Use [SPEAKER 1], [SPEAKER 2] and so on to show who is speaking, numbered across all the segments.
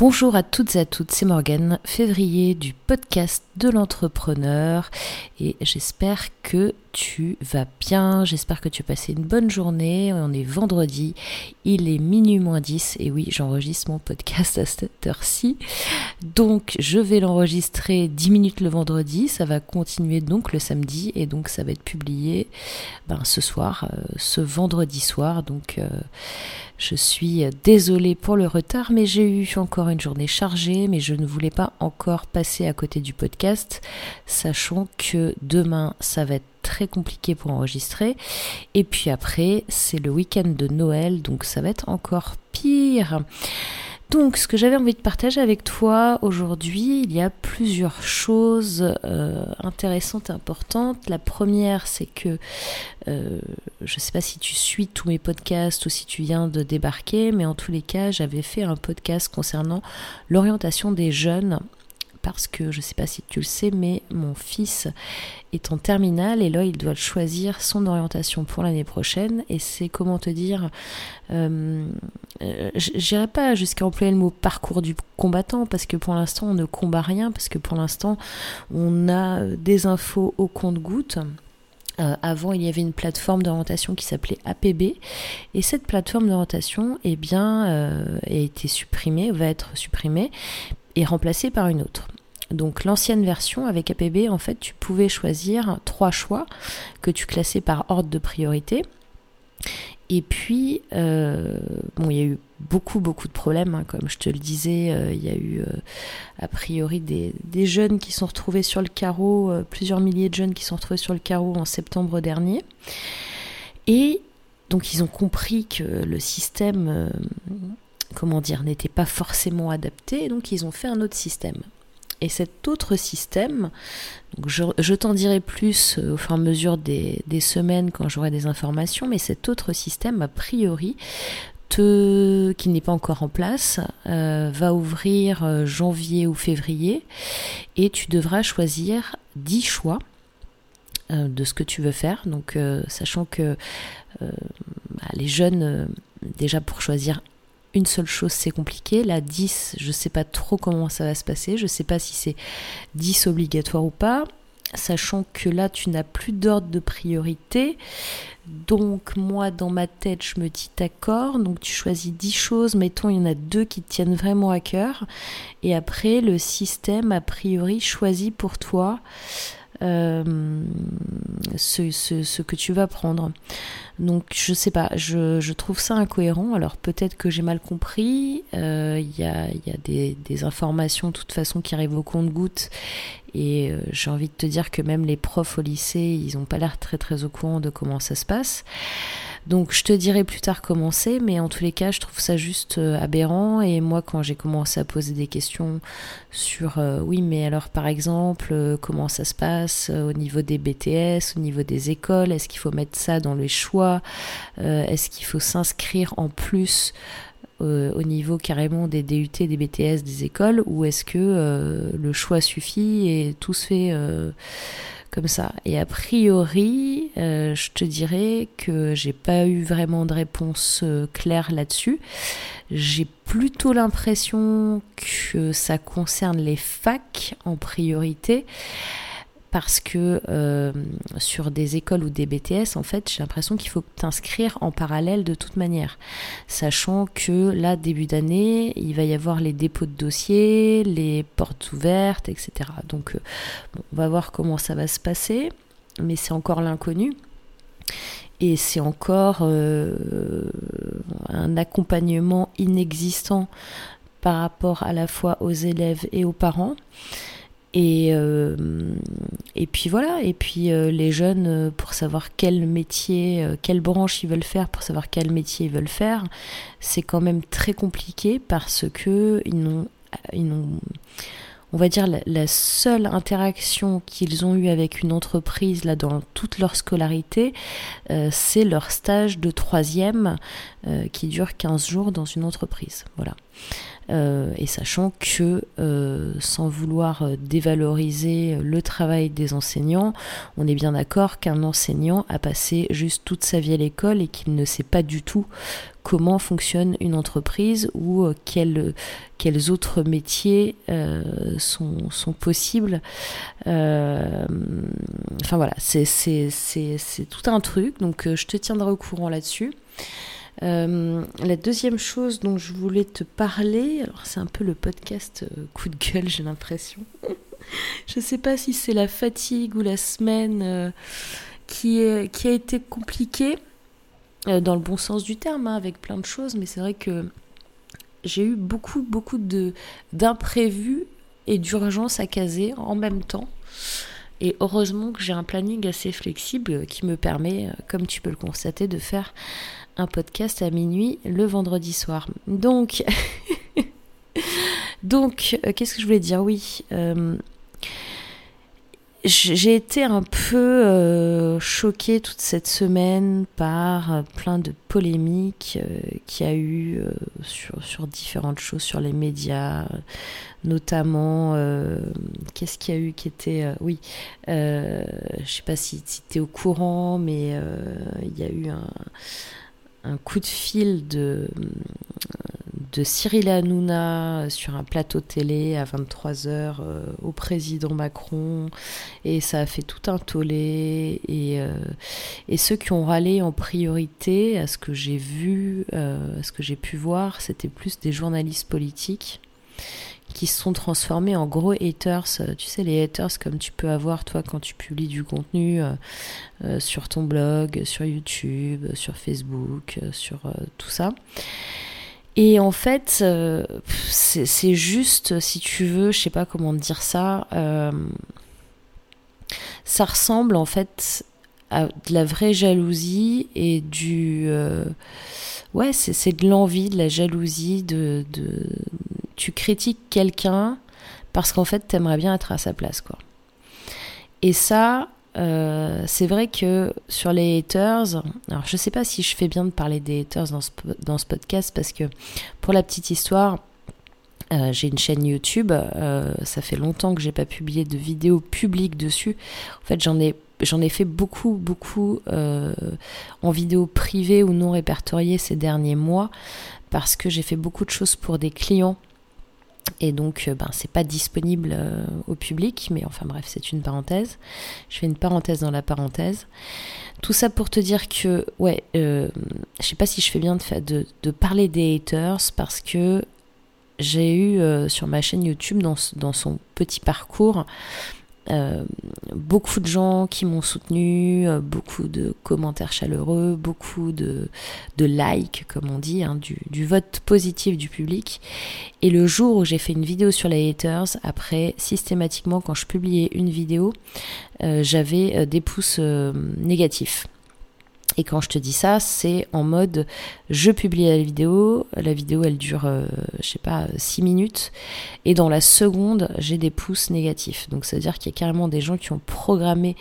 [SPEAKER 1] Bonjour à toutes et à toutes, c'est Morgane, février du podcast de l'entrepreneur et j'espère que tu vas bien, j'espère que tu as passé une bonne journée, on est vendredi, il est minuit moins 10 et oui j'enregistre mon podcast à cette heure-ci. Donc je vais l'enregistrer 10 minutes le vendredi, ça va continuer donc le samedi. Et donc ça va être publié ben, ce soir, euh, ce vendredi soir. Donc euh, je suis désolée pour le retard, mais j'ai eu encore une journée chargée, mais je ne voulais pas encore passer à côté du podcast, sachant que demain, ça va être très compliqué pour enregistrer. Et puis après, c'est le week-end de Noël, donc ça va être encore pire. Donc, ce que j'avais envie de partager avec toi aujourd'hui, il y a plusieurs choses euh, intéressantes et importantes. La première, c'est que euh, je ne sais pas si tu suis tous mes podcasts ou si tu viens de débarquer, mais en tous les cas, j'avais fait un podcast concernant l'orientation des jeunes parce que je ne sais pas si tu le sais, mais mon fils est en terminale et là il doit choisir son orientation pour l'année prochaine. Et c'est comment te dire, euh, euh j'irai pas jusqu'à employer le mot parcours du combattant parce que pour l'instant on ne combat rien, parce que pour l'instant on a des infos au compte-gouttes. Euh, avant, il y avait une plateforme d'orientation qui s'appelait APB, et cette plateforme d'orientation, eh bien, euh, a été supprimée, va être supprimée, et remplacée par une autre. Donc l'ancienne version avec APB, en fait, tu pouvais choisir trois choix que tu classais par ordre de priorité. Et puis, euh, bon, il y a eu beaucoup, beaucoup de problèmes, hein, comme je te le disais. Euh, il y a eu, euh, a priori, des, jeunes qui sont retrouvés sur le carreau, plusieurs milliers de jeunes qui sont retrouvés sur le carreau en septembre dernier. Et donc, ils ont compris que le système, comment dire, n'était pas forcément adapté. Et donc, ils ont fait un autre système. Et cet autre système, je, t'en dirai plus euh, au fur et à mesure des, semaines quand j'aurai des informations, mais cet autre système, a priori, te, qui n'est pas encore en place, euh, va ouvrir euh, janvier ou février, et tu devras choisir 10 choix de ce que tu veux faire. Donc, sachant que bah, les jeunes, déjà pour choisir une seule chose, c'est compliqué. La 10, je ne sais pas trop comment ça va se passer. Je ne sais pas si c'est 10 obligatoire ou pas. Sachant que là, tu n'as plus d'ordre de priorité. Donc, moi, dans ma tête, je me dis d'accord. Donc, tu choisis 10 choses. Mettons, il y en a deux qui te tiennent vraiment à cœur. Et après, le système, a priori, choisit pour toi euh, ce, que tu vas prendre. Donc je sais pas, je, trouve ça incohérent. Alors peut-être que j'ai mal compris. Il euh, y, a, des, informations de toute façon qui arrivent au compte-gouttes. Et euh, j'ai envie de te dire que même les profs au lycée, ils n'ont pas l'air très très au courant de comment ça se passe. Donc je te dirai plus tard comment c'est, mais en tous les cas, je trouve ça juste euh, aberrant. Et moi, quand j'ai commencé à poser des questions sur, euh, oui, mais alors par exemple, euh, comment ça se passe au niveau des BTS, au niveau des écoles, est-ce qu'il faut mettre ça dans les choix, est-ce qu'il faut s'inscrire en plus au niveau carrément des DUT, des BTS, des écoles, ou est-ce que le choix suffit et tout se fait comme ça. Et a priori, euh, je te dirais que j'ai pas eu vraiment de réponse euh, claire là-dessus. J'ai plutôt l'impression que ça concerne les facs en priorité parce que euh, sur des écoles ou des BTS, en fait, j'ai l'impression qu'il faut t'inscrire en parallèle de toute manière, sachant que là, début d'année, il va y avoir les dépôts de dossiers, les portes ouvertes, etc. Donc, euh, on va voir comment ça va se passer, mais c'est encore l'inconnu. Et c'est encore euh, un accompagnement inexistant par rapport à la fois aux élèves et aux parents. Et, euh, et puis voilà, et puis euh, les jeunes, euh, pour savoir quel métier, quelle branche ils veulent faire, pour savoir quel métier ils veulent faire, c'est quand même très compliqué parce que ils n'ont, ils on va dire la, seule interaction qu'ils ont eue avec une entreprise là dans toute leur scolarité, c'est leur stage de troisième qui dure 15 jours dans une entreprise. Voilà. Et sachant que sans vouloir dévaloriser le travail des enseignants, on est bien d'accord qu'un enseignant a passé juste toute sa vie à l'école et qu'il ne sait pas du tout comment fonctionne une entreprise ou euh, quels, autres métiers euh, sont, sont, possibles. Euh, enfin voilà, c'est tout un truc, donc je te tiendrai au courant là-dessus. La deuxième chose dont je voulais te parler, alors c'est un peu le podcast coup de gueule, j'ai l'impression. je ne sais pas si c'est la fatigue ou la semaine qui, est, qui a été compliquée. Euh, dans le bon sens du terme, hein, avec plein de choses, mais c'est vrai que j'ai eu beaucoup, beaucoup d'imprévus et d'urgences à caser en même temps. Et heureusement que j'ai un planning assez flexible qui me permet, euh, comme tu peux le constater, de faire un podcast à minuit le vendredi soir. Donc, donc euh, qu'est-ce que je voulais dire? Oui, j'ai été un peu euh, choquée toute cette semaine par euh, plein de polémiques euh, qu'il y a eu sur, sur, différentes choses, sur les médias, notamment, qu'est-ce qu'il y a eu qui était... oui, je sais pas si, si tu es au courant, mais il y a eu un, un coup de fil de, de Cyril Hanouna sur un plateau télé à 23h euh, au président Macron. Et ça a fait tout un tollé. Et, euh, et ceux qui ont râlé en priorité à ce que j'ai vu, euh, à ce que j'ai pu voir, c'était plus des journalistes politiques qui se sont transformés en gros haters. Euh, tu sais, les haters comme tu peux avoir toi quand tu publies du contenu euh, euh, sur ton blog, sur YouTube, sur Facebook, sur tout ça. Et en fait, c'est juste, si tu veux, je sais pas comment dire ça, ça ressemble en fait à de la vraie jalousie et du ouais, c'est de l'envie, de la jalousie, de, de, tu critiques quelqu'un parce qu'en fait, t'aimerais bien être à sa place, quoi. Et ça, euh, c'est vrai que sur les haters, alors je sais pas si je fais bien de parler des haters dans ce, dans ce podcast parce que pour la petite histoire, euh, j'ai une chaîne YouTube, euh, ça fait longtemps que j'ai pas publié de vidéos publiques dessus. En fait, j'en ai j'en ai fait beaucoup, beaucoup en vidéo privée ou non répertoriée ces derniers mois parce que j'ai fait beaucoup de choses pour des clients et donc, euh, ben, c'est pas disponible euh, au public, mais enfin bref, c'est une parenthèse. Je fais une parenthèse dans la parenthèse. Tout ça pour te dire que, ouais, euh, je sais pas si je fais bien de, parler des haters parce que j'ai eu sur ma chaîne YouTube, dans son petit parcours, euh, beaucoup de gens qui m'ont soutenu, euh, beaucoup de commentaires chaleureux, beaucoup de, likes, comme on dit, hein, du, du, vote positif du public. Et le jour où j'ai fait une vidéo sur les haters, après, systématiquement, quand je publiais une vidéo, euh, j'avais des pouces négatifs. Et quand je te dis ça, c'est en mode je publie la vidéo, la vidéo elle dure, euh, je sais pas, 6 minutes, et dans la seconde, j'ai des pouces négatifs. Donc ça veut dire qu'il y a carrément des gens qui ont programmé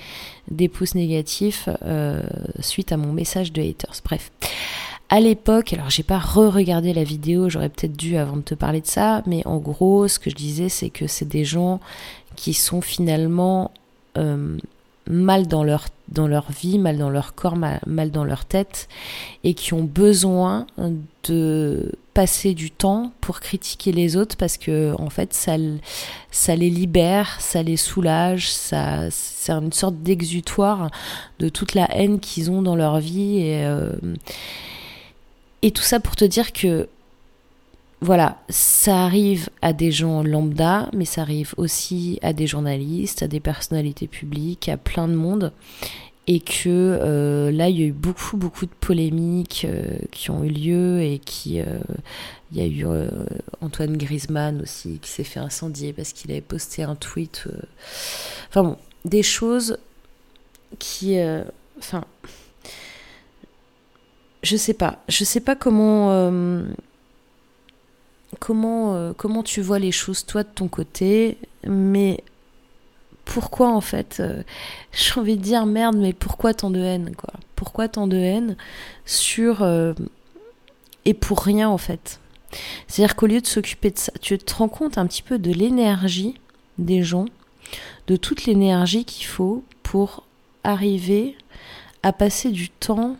[SPEAKER 1] des pouces négatifs euh, suite à mon message de haters. Bref. À l'époque, alors j'ai pas re-regardé la vidéo, j'aurais peut-être dû avant de te parler de ça, mais en gros, ce que je disais, c'est que c'est des gens qui sont finalement euh, mal dans leur, dans vie, mal dans leur corps, mal, dans leur tête, et qui ont besoin de passer du temps pour critiquer les autres parce que en fait ça, ça les libère, ça les soulage, ça c'est une sorte d'exutoire de toute la haine qu'ils ont dans leur vie et, euh, et tout ça pour te dire que voilà, ça arrive à des gens lambda, mais ça arrive aussi à des journalistes, à des personnalités publiques, à plein de monde. Et que euh, là, il y a eu beaucoup, beaucoup de polémiques euh, qui ont eu lieu et qui. Euh, il y a eu Antoine Griezmann aussi qui s'est fait incendier parce qu'il avait posté un tweet. Enfin bon, des choses qui. Enfin. je sais pas. Je sais pas comment comment, euh, comment tu vois les choses toi de ton côté, mais pourquoi en fait euh, J'ai envie de dire merde, mais pourquoi tant de haine quoi? Pourquoi tant de haine sur euh, et pour rien en fait? C'est-à-dire qu'au lieu de s'occuper de ça, tu te rends compte un petit peu de l'énergie des gens, de toute l'énergie qu'il faut pour arriver à passer du temps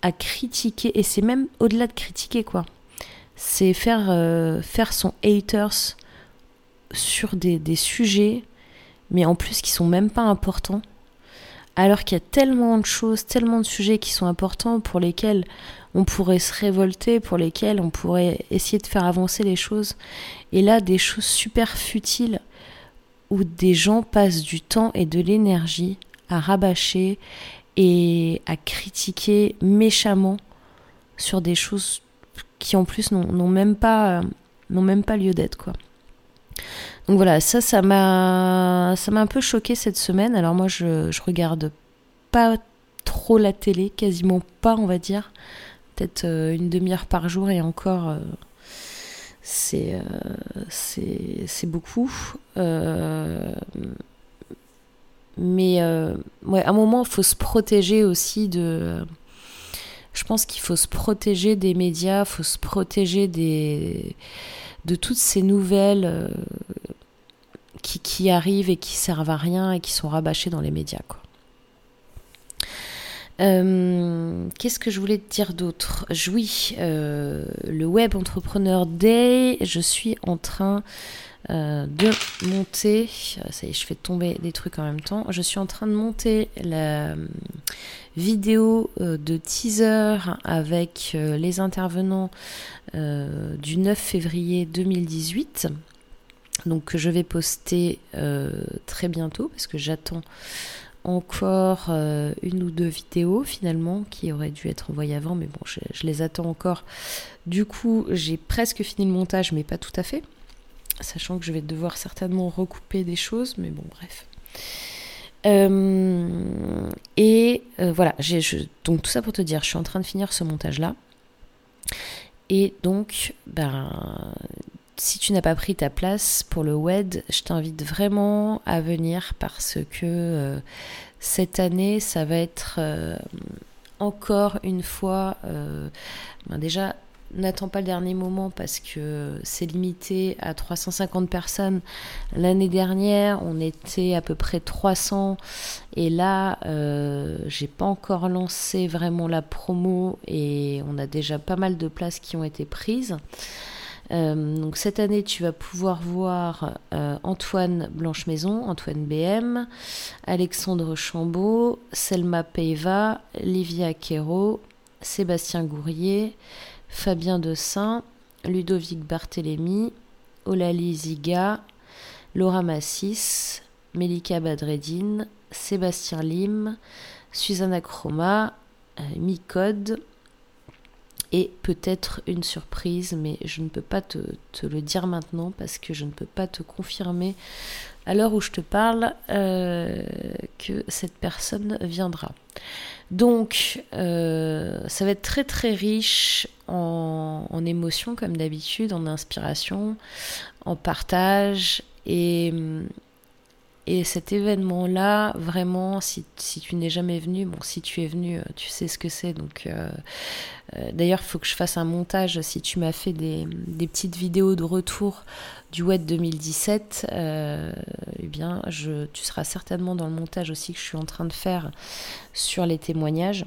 [SPEAKER 1] à critiquer, et c'est même au-delà de critiquer quoi. C'est faire, euh, faire son haters sur des, des, sujets, mais en plus qui sont même pas importants, alors qu'il y a tellement de choses, tellement de sujets qui sont importants pour lesquels on pourrait se révolter, pour lesquels on pourrait essayer de faire avancer les choses. Et là, des choses super futiles où des gens passent du temps et de l'énergie à rabâcher et à critiquer méchamment sur des choses qui en plus n'ont même pas n'ont même pas lieu d'être quoi. Donc voilà, ça ça m'a ça m'a un peu choqué cette semaine. Alors moi je je regarde pas trop la télé, quasiment pas on va dire, peut-être euh, une demi-heure par jour et encore euh, c'est euh, c'est beaucoup. Mais euh, à un moment, il faut se protéger aussi de. Je pense qu'il faut se protéger des médias, il faut se protéger de toutes ces nouvelles euh, qui, qui, arrivent et qui servent à rien et qui sont rabâchées dans les médias. Euh, Qu'est-ce que je voulais te dire d'autre? Oui, euh, le Web Entrepreneur Day, je suis en train euh, de monter, euh, ça y est, je fais tomber des trucs en même temps, je suis en train de monter la euh, vidéo de teaser avec les intervenants du 9 février 2018. Donc que je vais poster très bientôt parce que j'attends encore une ou deux vidéos finalement qui auraient dû être envoyées avant, mais bon, je, je les attends encore. Du coup, j'ai presque fini le montage, mais pas tout à fait sachant que je vais devoir certainement recouper des choses, mais bon, bref. Euh, et euh, voilà, donc tout ça pour te dire, je suis en train de finir ce montage-là. Et donc, ben, si tu n'as pas pris ta place pour le WED, je t'invite vraiment à venir parce que euh, cette année, ça va être encore une fois, ben déjà n'attends pas le dernier moment parce que c'est limité à 350 personnes. L'année dernière, on était à peu près 300 et là, euh, j'ai pas encore lancé vraiment la promo et on a déjà pas mal de places qui ont été prises. Euh, donc cette année, tu vas pouvoir voir euh, Antoine Blanche-Maison, Antoine BM, Alexandre Chambaud, Selma Peiva, Livia Quero, Sébastien Gourrier, Fabien de Saint, Ludovic Barthélémy, Olali Ziga, Laura Massis, Melika Badreddine, Sébastien Lim, Susanna Chroma, euh, Micode et peut-être une surprise, mais je ne peux pas te, le dire maintenant parce que je ne peux pas te confirmer à l'heure où je te parle euh, que cette personne viendra. Donc, euh, ça va être très très riche en, en émotions comme d'habitude, en inspiration, en partage et et cet événement-là, vraiment, si, tu n'es jamais venu, bon, si tu es venu, euh, tu sais ce que c'est. Donc, euh, euh, d'ailleurs, il faut que je fasse un montage. Si tu m'as fait des, petites vidéos de retour du WED 2017, eh bien, tu seras certainement dans le montage aussi que je suis en train de faire sur les témoignages.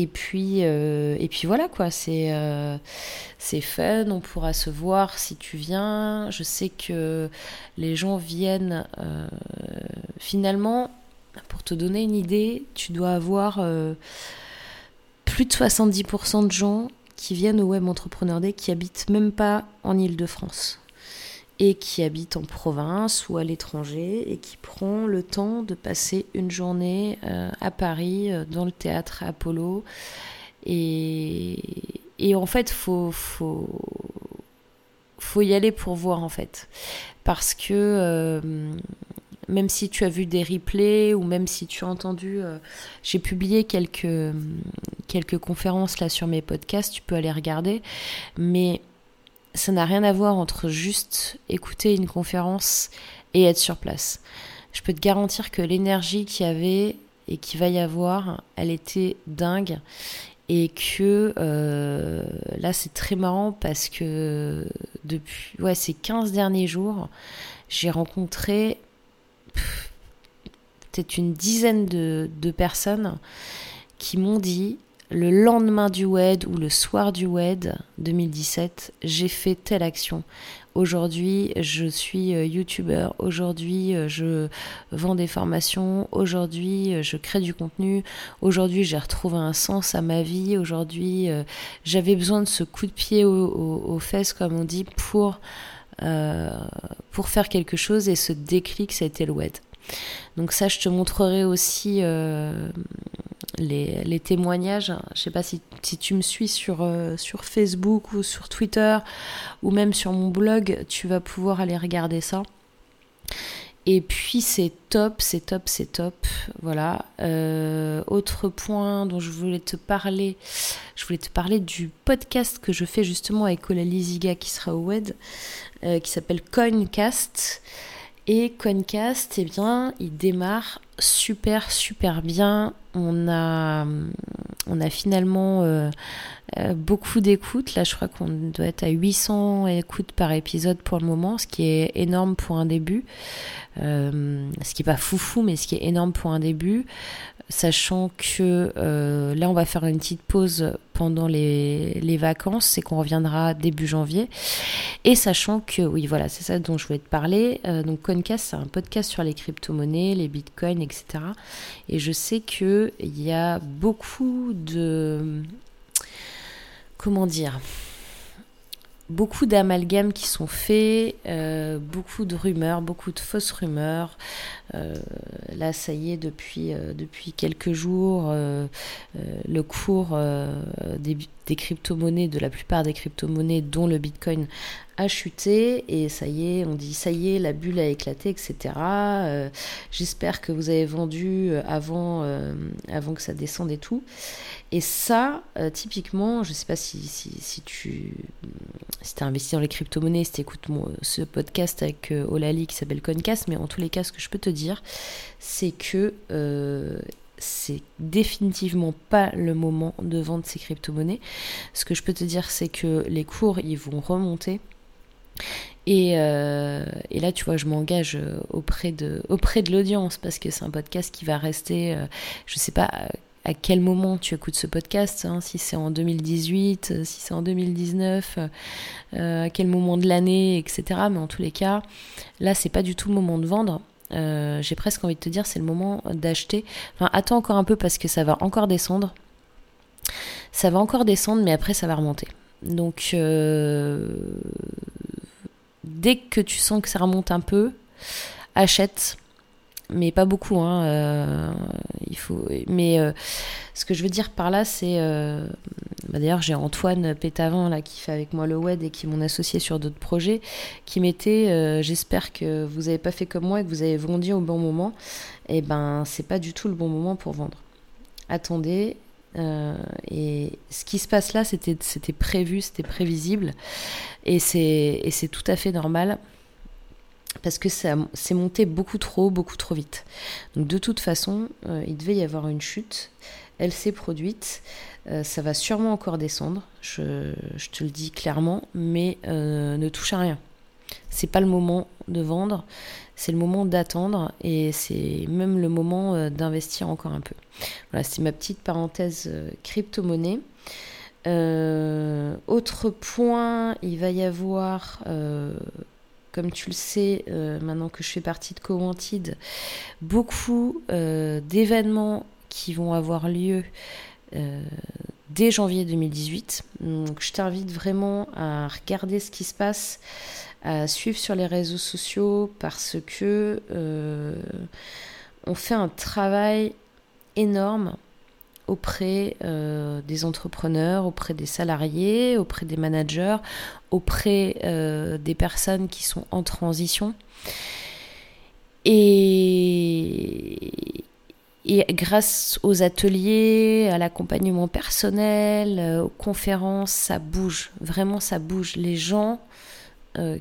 [SPEAKER 1] Et puis, euh, et puis voilà quoi, c'est euh, c'est fun, on pourra se voir si tu viens. Je sais que les gens viennent euh, finalement, pour te donner une idée, tu dois avoir plus de 70% de gens qui viennent au Web Entrepreneur Day qui habitent même pas en Ile-de-France et qui habite en province ou à l'étranger et qui prend le temps de passer une journée euh, à Paris euh, dans le théâtre Apollo. Et, en fait, faut, faut, faut y aller pour voir en fait. Parce que euh, même si tu as vu des replays ou même si tu as entendu, j'ai publié quelques, quelques conférences là sur mes podcasts, tu peux aller regarder. Mais ça n'a rien à voir entre juste écouter une conférence et être sur place. Je peux te garantir que l'énergie qu'il y avait et qu'il va y avoir, elle était dingue. et que euh, là c'est très marrant parce que depuis ces 15 derniers jours, j'ai rencontré peut-être une dizaine de personnes qui m'ont dit le lendemain du WED ou le soir du WED 2017, j'ai fait telle action. Aujourd'hui, je suis euh, youtubeur. Aujourd'hui, euh, je vends des formations. Aujourd'hui, euh, je crée du contenu. Aujourd'hui, j'ai retrouvé un sens à ma vie. Aujourd'hui, j'avais besoin de ce coup de pied aux, fesses, comme on dit, pour, pour faire quelque chose. Et ce déclic, ça a été le WED. Donc ça, je te montrerai aussi les, témoignages. Je sais pas si, tu me suis sur, euh, sur Facebook ou sur Twitter ou même sur mon blog, tu vas pouvoir aller regarder ça. Et puis c'est top, c'est top, c'est top. Voilà. Euh, autre point dont je voulais te parler, je voulais te parler du podcast que je fais justement avec Ola Liziga qui sera au WED, euh, qui s'appelle Coincast. Et Coincast, eh bien, il démarre super, super bien. On a, finalement euh, euh, beaucoup d'écoutes. Là, je crois qu'on doit être à 800 écoutes par épisode pour le moment, ce qui est énorme pour un début. Euh, ce qui est pas foufou, mais ce qui est énorme pour un début sachant que euh, là on va faire une petite pause pendant les, vacances et qu'on reviendra début janvier. Et sachant que, oui voilà, c'est ça dont je voulais te parler. Euh, donc Concast, c'est un podcast sur les crypto-monnaies, les bitcoins, etc. Et je sais qu'il y a beaucoup de... Comment dire beaucoup d'amalgames qui sont faits, euh, beaucoup de rumeurs, beaucoup de fausses rumeurs. Euh, là, ça y est, depuis, euh, quelques jours, le cours des, des crypto-monnaies, de la plupart des crypto-monnaies, dont le Bitcoin, a chuté et ça y est, on dit ça y est, la bulle a éclaté, etc. Euh, j'espère que vous avez vendu euh, avant, euh, avant que ça descende et tout. Et ça, typiquement, je sais pas si, si, si tu si as investi dans les crypto-monnaies, si tu écoutes ce podcast avec Olali qui s'appelle Concast, mais en tous les cas, ce que je peux te dire, c'est que c'est définitivement pas le moment de vendre ces crypto-monnaies. Ce que je peux te dire, c'est que les cours, ils vont remonter. Euh, et, là, tu vois, je m'engage euh, auprès de, auprès de l'audience parce que c'est un podcast qui va rester, euh, je sais pas à quel moment tu écoutes ce podcast, hein, si c'est en 2018, si c'est en 2019, à quel moment de l'année, etc. Mais en tous les cas, là, c'est pas du tout le moment de vendre. J'ai presque envie de te dire, c'est le moment d'acheter. Enfin, attends encore un peu parce que ça va encore descendre. Ça va encore descendre, mais après, ça va remonter. Donc, dès que tu sens que ça remonte un peu, achète. Mais pas beaucoup, hein. Euh, il faut. Mais euh, ce que je veux dire par là, c'est. Euh, bah, d'ailleurs, j'ai Antoine Pétavant là qui fait avec moi le WED et qui m'ont associé sur d'autres projets, qui mettait. J'espère que vous n'avez pas fait comme moi et que vous avez vendu au bon moment. Et eh ben, c'est pas du tout le bon moment pour vendre. Attendez, et ce qui se passe là, c'était prévu, c'était prévisible. Et c'est tout à fait normal parce que ça s'est monté beaucoup trop, beaucoup trop vite. Donc de toute façon, euh, il devait y avoir une chute. Elle s'est produite. Euh, ça va sûrement encore descendre, je, te le dis clairement, mais euh, ne touche à rien. C'est pas le moment de vendre, c'est le moment d'attendre et c'est même le moment d'investir encore un peu. Voilà, c'est ma petite parenthèse crypto-monnaie. Autre point, il va y avoir, comme tu le sais, euh, maintenant que je fais partie de Coantid, beaucoup d'événements qui vont avoir lieu dès janvier 2018. Donc je t'invite vraiment à regarder ce qui se passe, à suivre sur les réseaux sociaux parce que on fait un travail énorme auprès euh, des entrepreneurs, auprès des salariés, auprès des managers, auprès euh, des personnes qui sont en transition. Et, grâce aux ateliers, à l'accompagnement personnel, euh, aux conférences, ça bouge. Vraiment, ça bouge. Les gens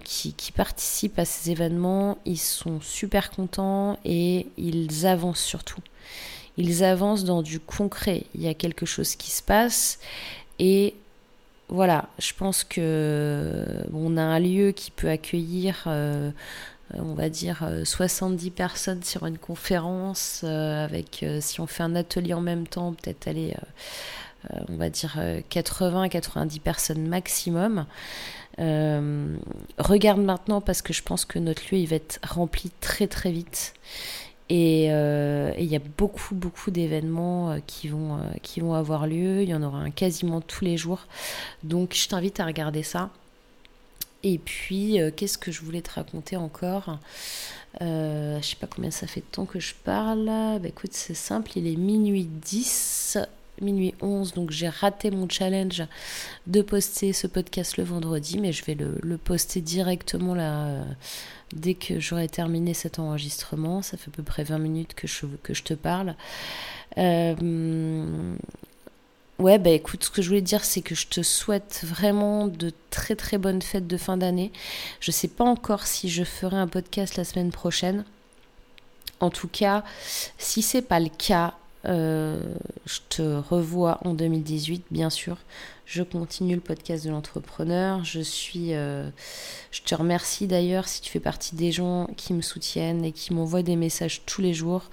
[SPEAKER 1] qui, qui, participent à ces événements, ils sont super contents et ils avancent surtout ils avancent dans du concret. Il y a quelque chose qui se passe et voilà, je pense que on a un lieu qui peut accueillir, euh, on va dire, 70 personnes sur une conférence, avec, si on fait un atelier en même temps, peut-être aller, on va dire, 80-90 personnes maximum. regarde maintenant parce que je pense que notre lieu il va être rempli très très vite. Euh, et il y a beaucoup, beaucoup d'événements euh, qui, vont, euh, qui vont avoir lieu. Il y en aura un quasiment tous les jours. Donc je t'invite à regarder ça. Et puis, qu'est-ce que je voulais te raconter encore? Je sais pas combien ça fait de temps que je parle. Bah, écoute, c'est simple, il est minuit 10 minuit 11, donc j'ai raté mon challenge de poster ce podcast le vendredi, mais je vais le poster directement là dès que j'aurai terminé cet enregistrement. Ça fait à peu près 20 minutes que je, que je te parle. Euh, ouais, bah écoute, ce que je voulais dire, c'est que je te souhaite vraiment de très très bonnes fêtes de fin d'année. Je sais pas encore si je ferai un podcast la semaine prochaine. En tout cas, si c'est pas le cas, euh, je te revois en 2018, bien sûr. Je continue le podcast de l'entrepreneur. Je suis, euh, je te remercie d'ailleurs si tu fais partie des gens qui me soutiennent et qui m'envoient des messages tous les jours.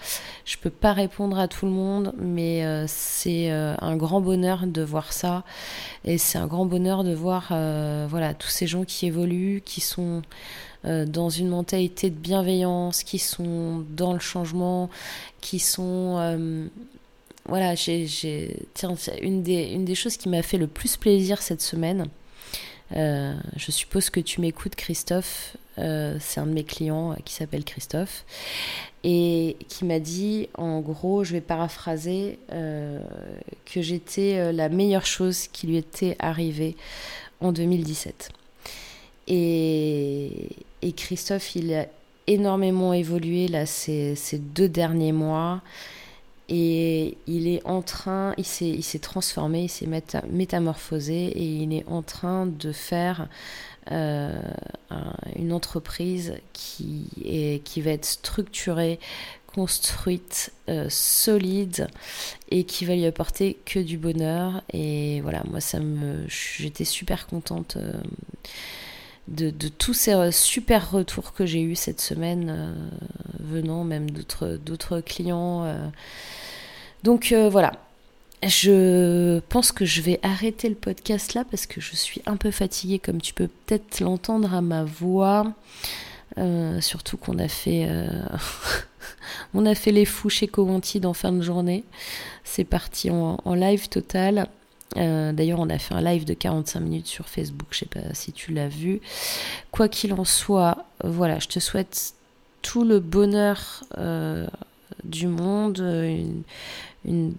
[SPEAKER 1] Je peux pas répondre à tout le monde, mais euh, c'est un grand bonheur de voir ça et c'est un grand bonheur de voir, voilà, tous ces gens qui évoluent, qui sont dans une mentalité de bienveillance, qui sont dans le changement, qui sont voilà, j'ai, tiens, une des, choses qui m'a fait le plus plaisir cette semaine. Euh, je suppose que tu m'écoutes, Christophe. Euh, c'est un de mes clients euh, qui s'appelle Christophe et qui m'a dit, en gros, je vais paraphraser, que j'étais la meilleure chose qui lui était arrivée en 2017. Et, et Christophe, il a énormément évolué là ces, deux derniers mois et il est en train, il s'est, transformé, il s'est métamorphosé et il est en train de faire euh, une entreprise qui, va être structurée, construite, euh, solide et qui va lui apporter que du bonheur. Et voilà, moi, j'étais super contente. Euh, de, tous ces euh, super retours que j'ai eus cette semaine, euh, venant même d'autres clients. Euh. Donc voilà, je pense que je vais arrêter le podcast là parce que je suis un peu fatiguée, comme tu peux peut-être l'entendre à ma voix. surtout qu'on a fait, on a fait les fous chez Coventide en fin de journée. C'est parti en, en live total. Euh, d'ailleurs, on a fait un live de 45 minutes sur Facebook, je sais pas si tu l'as vu. Quoi qu'il en soit, voilà, je te souhaite tout le bonheur euh, du monde, une,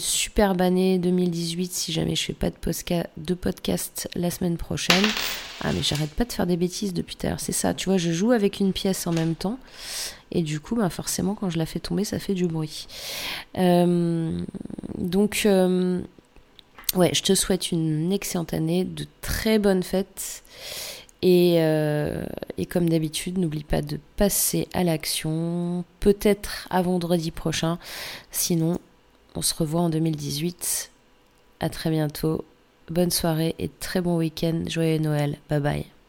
[SPEAKER 1] superbe année 2018 si jamais je fais pas de, podcast la semaine prochaine. Ah mais j'arrête pas de faire des bêtises depuis tout à l'heure, c'est ça, tu vois, je joue avec une pièce en même temps. Et du coup, bah forcément, quand je la fais tomber, ça fait du bruit. Euh, donc, ouais, je te souhaite une excellente année, de très bonnes fêtes. Et, euh, et comme d'habitude, n'oublie pas de passer à l'action, peut-être à vendredi prochain. Sinon, on se revoit en 2018. À très bientôt. Bonne soirée et très bon week-end. Joyeux Noël. Bye bye.